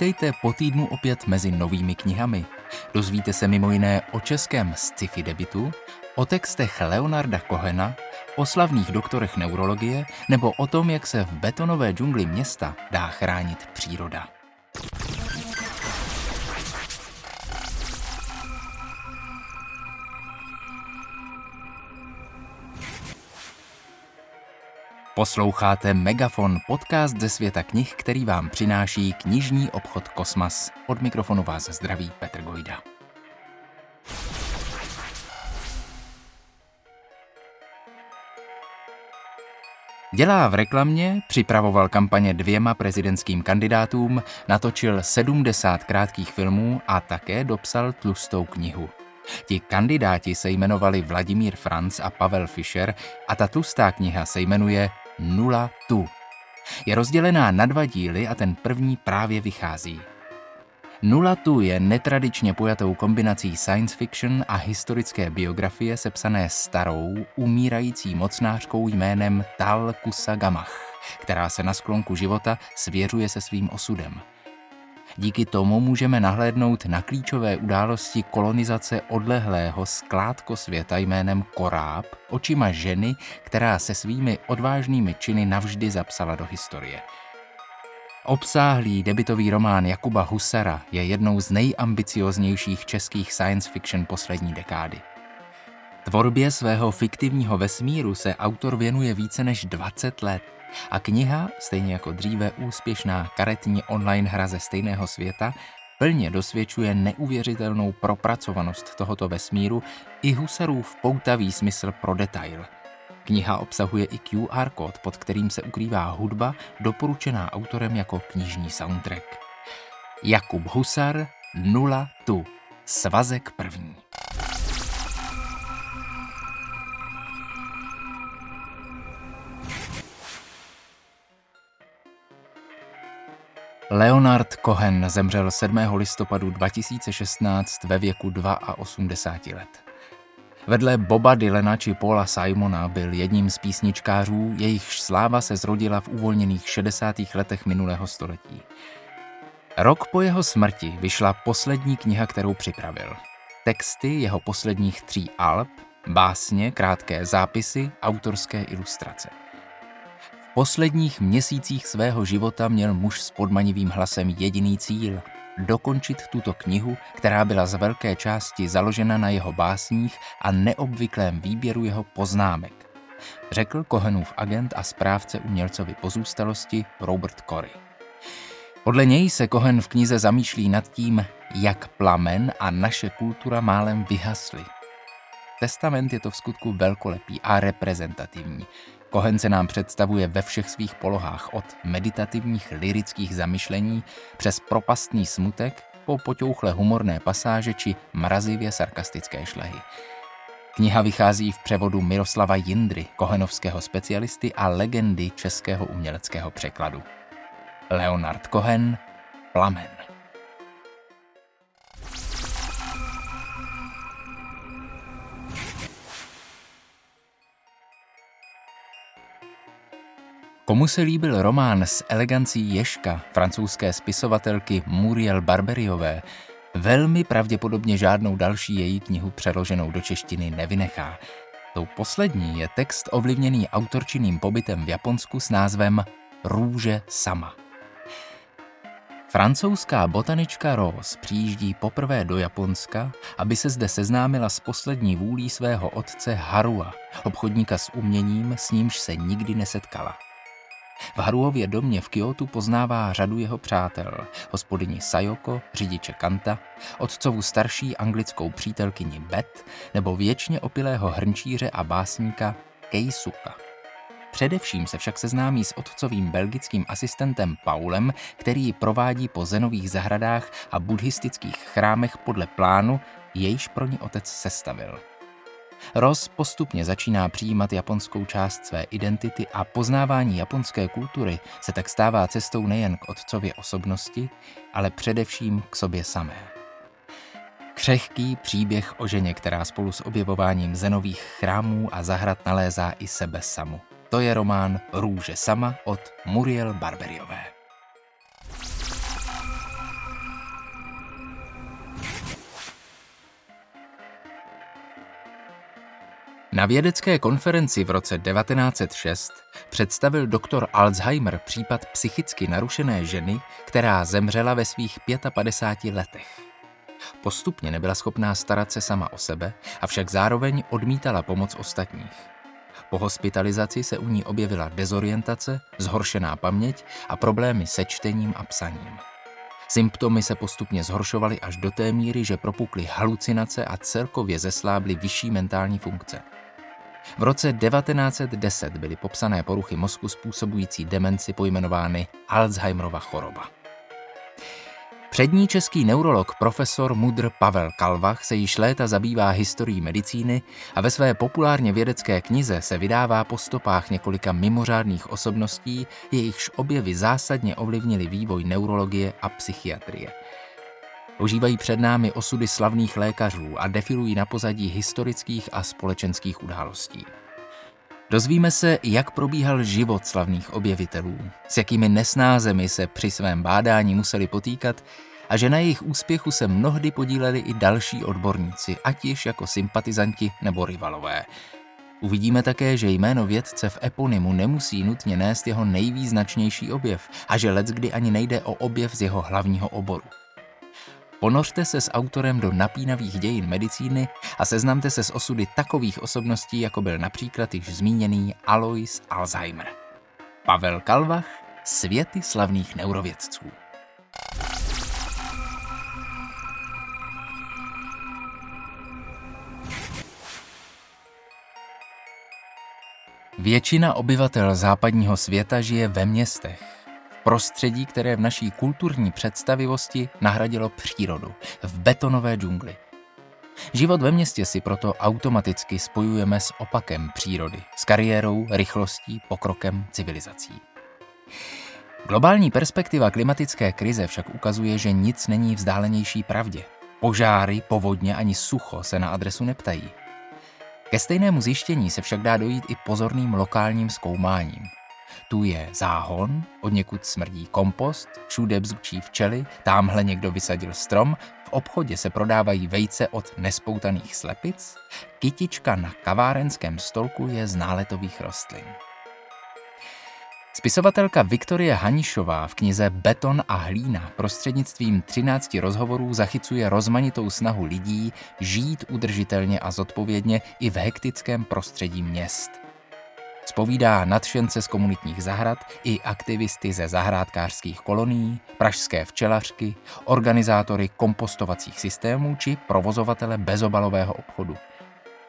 Vítejte po týdnu opět mezi novými knihami. Dozvíte se mimo jiné o českém sci-fi debitu, o textech Leonarda Kohena, o slavných doktorech neurologie nebo o tom, jak se v betonové džungli města dá chránit příroda. Posloucháte Megafon, podcast ze světa knih, který vám přináší knižní obchod Kosmas. Od mikrofonu vás zdraví Petr Gojda. Dělá v reklamě, připravoval kampaně dvěma prezidentským kandidátům, natočil 70 krátkých filmů a také dopsal tlustou knihu. Ti kandidáti se jmenovali Vladimír Franz a Pavel Fischer a ta tlustá kniha se jmenuje Nula tu. Je rozdělená na dva díly a ten první právě vychází. Nula tu je netradičně pojatou kombinací science fiction a historické biografie sepsané starou, umírající mocnářkou jménem Tal Kusagamach, která se na sklonku života svěřuje se svým osudem – Díky tomu můžeme nahlédnout na klíčové události kolonizace odlehlého skládko světa jménem Koráb očima ženy, která se svými odvážnými činy navždy zapsala do historie. Obsáhlý debitový román Jakuba Husara je jednou z nejambicioznějších českých science fiction poslední dekády. Tvorbě svého fiktivního vesmíru se autor věnuje více než 20 let – a kniha, stejně jako dříve úspěšná karetní online hra ze stejného světa, plně dosvědčuje neuvěřitelnou propracovanost tohoto vesmíru i Husarův poutavý smysl pro detail. Kniha obsahuje i QR kód, pod kterým se ukrývá hudba, doporučená autorem jako knižní soundtrack. Jakub Husar, Nula tu, svazek první. Leonard Cohen zemřel 7. listopadu 2016 ve věku 82 let. Vedle Boba Dylana či Paula Simona byl jedním z písničkářů, jejichž sláva se zrodila v uvolněných 60. letech minulého století. Rok po jeho smrti vyšla poslední kniha, kterou připravil. Texty jeho posledních tří alb, básně, krátké zápisy, autorské ilustrace posledních měsících svého života měl muž s podmanivým hlasem jediný cíl – dokončit tuto knihu, která byla z velké části založena na jeho básních a neobvyklém výběru jeho poznámek. Řekl Kohenův agent a správce umělcovi pozůstalosti Robert Corey. Podle něj se Kohen v knize zamýšlí nad tím, jak plamen a naše kultura málem vyhasly. Testament je to v skutku velkolepý a reprezentativní. Kohen se nám představuje ve všech svých polohách, od meditativních lirických zamyšlení přes propastný smutek po poťouchle humorné pasáže či mrazivě sarkastické šlehy. Kniha vychází v převodu Miroslava Jindry, kohenovského specialisty a legendy českého uměleckého překladu. Leonard Kohen, Plamen. Komu se líbil román s elegancí Ješka, francouzské spisovatelky Muriel Barberiové, velmi pravděpodobně žádnou další její knihu přeloženou do češtiny nevynechá. Tou poslední je text ovlivněný autorčinným pobytem v Japonsku s názvem Růže sama. Francouzská botanička Rose přijíždí poprvé do Japonska, aby se zde seznámila s poslední vůlí svého otce Harua, obchodníka s uměním, s nímž se nikdy nesetkala. V Haruově domě v Kyotu poznává řadu jeho přátel, hospodyni Sayoko, řidiče Kanta, otcovu starší anglickou přítelkyni Beth nebo věčně opilého hrnčíře a básníka Keisuka. Především se však seznámí s otcovým belgickým asistentem Paulem, který ji provádí po zenových zahradách a buddhistických chrámech podle plánu, jejž pro ní otec sestavil. Ross postupně začíná přijímat japonskou část své identity a poznávání japonské kultury se tak stává cestou nejen k otcově osobnosti, ale především k sobě samé. Křehký příběh o ženě, která spolu s objevováním zenových chrámů a zahrad nalézá i sebe samu. To je román Růže sama od Muriel Barberiové. Na vědecké konferenci v roce 1906 představil doktor Alzheimer případ psychicky narušené ženy, která zemřela ve svých 55 letech. Postupně nebyla schopná starat se sama o sebe, avšak zároveň odmítala pomoc ostatních. Po hospitalizaci se u ní objevila dezorientace, zhoršená paměť a problémy se čtením a psaním. Symptomy se postupně zhoršovaly až do té míry, že propukly halucinace a celkově zeslábly vyšší mentální funkce. V roce 1910 byly popsané poruchy mozku způsobující demenci pojmenovány Alzheimerova choroba. Přední český neurolog profesor Mudr Pavel Kalvach se již léta zabývá historií medicíny a ve své populárně vědecké knize se vydává po stopách několika mimořádných osobností, jejichž objevy zásadně ovlivnili vývoj neurologie a psychiatrie. Ožívají před námi osudy slavných lékařů a defilují na pozadí historických a společenských událostí. Dozvíme se, jak probíhal život slavných objevitelů, s jakými nesnázemi se při svém bádání museli potýkat a že na jejich úspěchu se mnohdy podíleli i další odborníci, ať již jako sympatizanti nebo rivalové. Uvidíme také, že jméno vědce v eponymu nemusí nutně nést jeho nejvýznačnější objev a že leckdy ani nejde o objev z jeho hlavního oboru. Ponořte se s autorem do napínavých dějin medicíny a seznamte se s osudy takových osobností, jako byl například již zmíněný Alois Alzheimer. Pavel Kalvach, světy slavných neurovědců. Většina obyvatel západního světa žije ve městech Prostředí, které v naší kulturní představivosti nahradilo přírodu, v betonové džungli. Život ve městě si proto automaticky spojujeme s opakem přírody, s kariérou, rychlostí, pokrokem, civilizací. Globální perspektiva klimatické krize však ukazuje, že nic není vzdálenější pravdě. Požáry, povodně ani sucho se na adresu neptají. Ke stejnému zjištění se však dá dojít i pozorným lokálním zkoumáním – tu je záhon, od někud smrdí kompost, všude bzučí včely, tamhle někdo vysadil strom, v obchodě se prodávají vejce od nespoutaných slepic, kytička na kavárenském stolku je z náletových rostlin. Spisovatelka Viktorie Hanišová v knize Beton a hlína prostřednictvím 13 rozhovorů zachycuje rozmanitou snahu lidí žít udržitelně a zodpovědně i v hektickém prostředí měst – Spovídá nadšence z komunitních zahrad i aktivisty ze zahrádkářských kolonií, pražské včelařky, organizátory kompostovacích systémů či provozovatele bezobalového obchodu.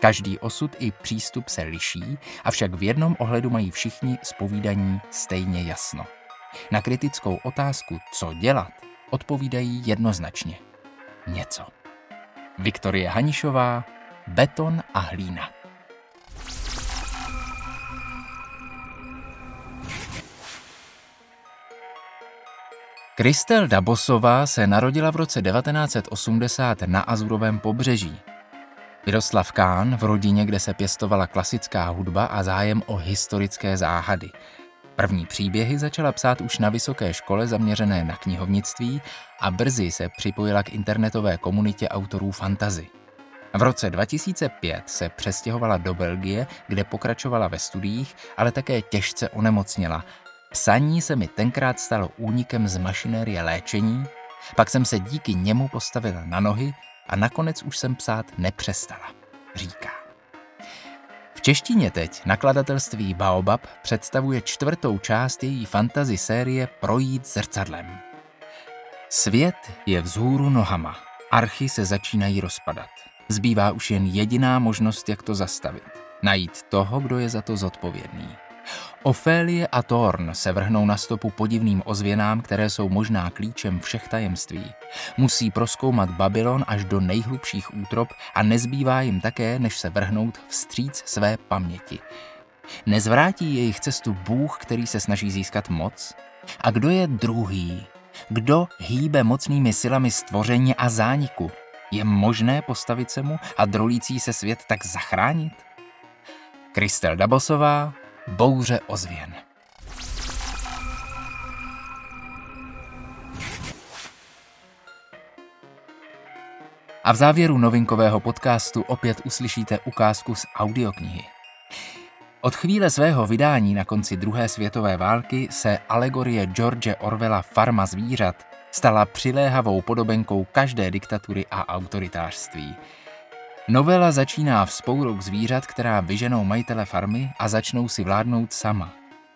Každý osud i přístup se liší, avšak v jednom ohledu mají všichni spovídaní stejně jasno. Na kritickou otázku, co dělat, odpovídají jednoznačně. Něco. Viktorie Hanišová, Beton a hlína. Kristel Dabosová se narodila v roce 1980 na Azurovém pobřeží. Vyrostla Kán v rodině, kde se pěstovala klasická hudba a zájem o historické záhady. První příběhy začala psát už na vysoké škole zaměřené na knihovnictví a brzy se připojila k internetové komunitě autorů fantazy. V roce 2005 se přestěhovala do Belgie, kde pokračovala ve studiích, ale také těžce onemocněla Psaní se mi tenkrát stalo únikem z mašinérie léčení, pak jsem se díky němu postavila na nohy a nakonec už jsem psát nepřestala, říká. V češtině teď nakladatelství Baobab představuje čtvrtou část její fantazy série Projít zrcadlem. Svět je vzhůru nohama, archy se začínají rozpadat. Zbývá už jen jediná možnost, jak to zastavit. Najít toho, kdo je za to zodpovědný. Ofélie a Thorn se vrhnou na stopu podivným ozvěnám, které jsou možná klíčem všech tajemství. Musí proskoumat Babylon až do nejhlubších útrop a nezbývá jim také, než se vrhnout vstříc své paměti. Nezvrátí jejich cestu Bůh, který se snaží získat moc? A kdo je druhý? Kdo hýbe mocnými silami stvoření a zániku? Je možné postavit se mu a drolící se svět tak zachránit? Kristel Dabosová, Bouře ozvěn. A v závěru novinkového podcastu opět uslyšíte ukázku z audioknihy. Od chvíle svého vydání na konci druhé světové války se alegorie George Orwella Farma zvířat stala přiléhavou podobenkou každé diktatury a autoritářství. Novela začíná vzpourou zvířat, která vyženou majitele farmy a začnou si vládnout sama.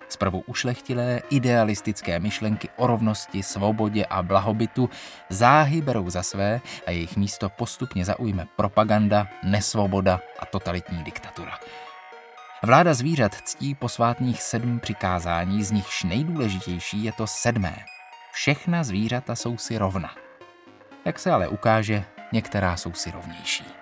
Zprvu ušlechtilé, idealistické myšlenky o rovnosti, svobodě a blahobytu záhy berou za své a jejich místo postupně zaujme propaganda, nesvoboda a totalitní diktatura. Vláda zvířat ctí posvátných sedm přikázání, z nichž nejdůležitější je to sedmé. Všechna zvířata jsou si rovna. Jak se ale ukáže, některá jsou si rovnější.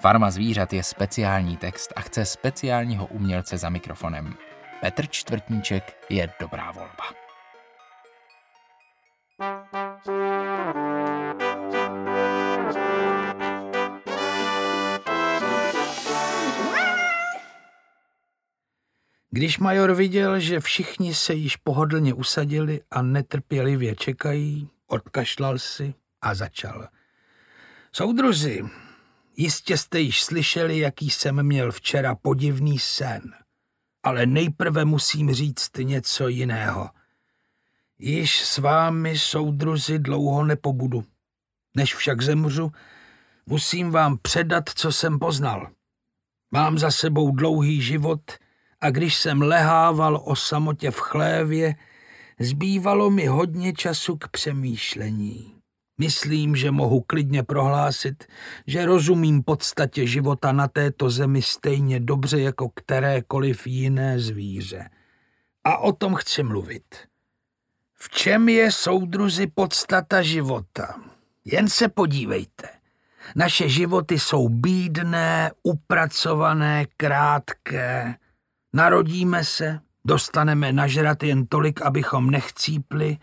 Farma zvířat je speciální text a chce speciálního umělce za mikrofonem. Petr Čtvrtníček je dobrá volba. Když major viděl, že všichni se již pohodlně usadili a netrpělivě čekají, odkašlal si a začal. Soudruzi, jistě jste již slyšeli, jaký jsem měl včera podivný sen. Ale nejprve musím říct něco jiného. Již s vámi, soudruzi, dlouho nepobudu. Než však zemřu, musím vám předat, co jsem poznal. Mám za sebou dlouhý život – a když jsem lehával o samotě v chlévě, zbývalo mi hodně času k přemýšlení. Myslím, že mohu klidně prohlásit, že rozumím podstatě života na této zemi stejně dobře jako kterékoliv jiné zvíře. A o tom chci mluvit. V čem je, soudruzi, podstata života? Jen se podívejte. Naše životy jsou bídné, upracované, krátké, Narodíme se, dostaneme nažrat jen tolik, abychom nechcípli.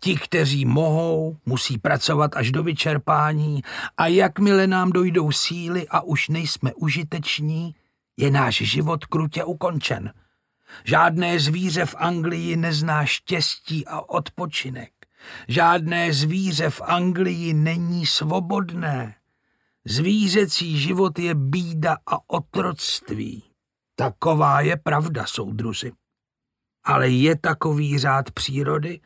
Ti, kteří mohou, musí pracovat až do vyčerpání a jakmile nám dojdou síly a už nejsme užiteční, je náš život krutě ukončen. Žádné zvíře v Anglii nezná štěstí a odpočinek. Žádné zvíře v Anglii není svobodné. Zvířecí život je bída a otroctví. Taková je pravda, soudruzi. Ale je takový řád přírody?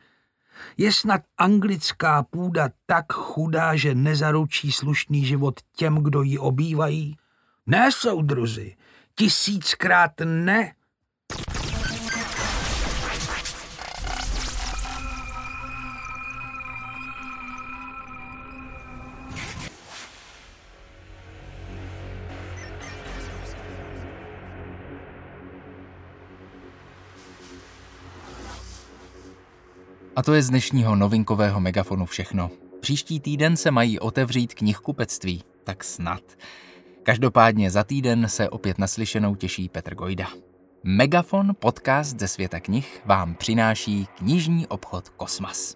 Je snad anglická půda tak chudá, že nezaručí slušný život těm, kdo ji obývají? Ne, soudruzi, tisíckrát ne. A to je z dnešního novinkového megafonu všechno. Příští týden se mají otevřít knihkupectví, tak snad. Každopádně za týden se opět naslyšenou těší Petr Gojda. Megafon, podcast ze světa knih, vám přináší knižní obchod Kosmas.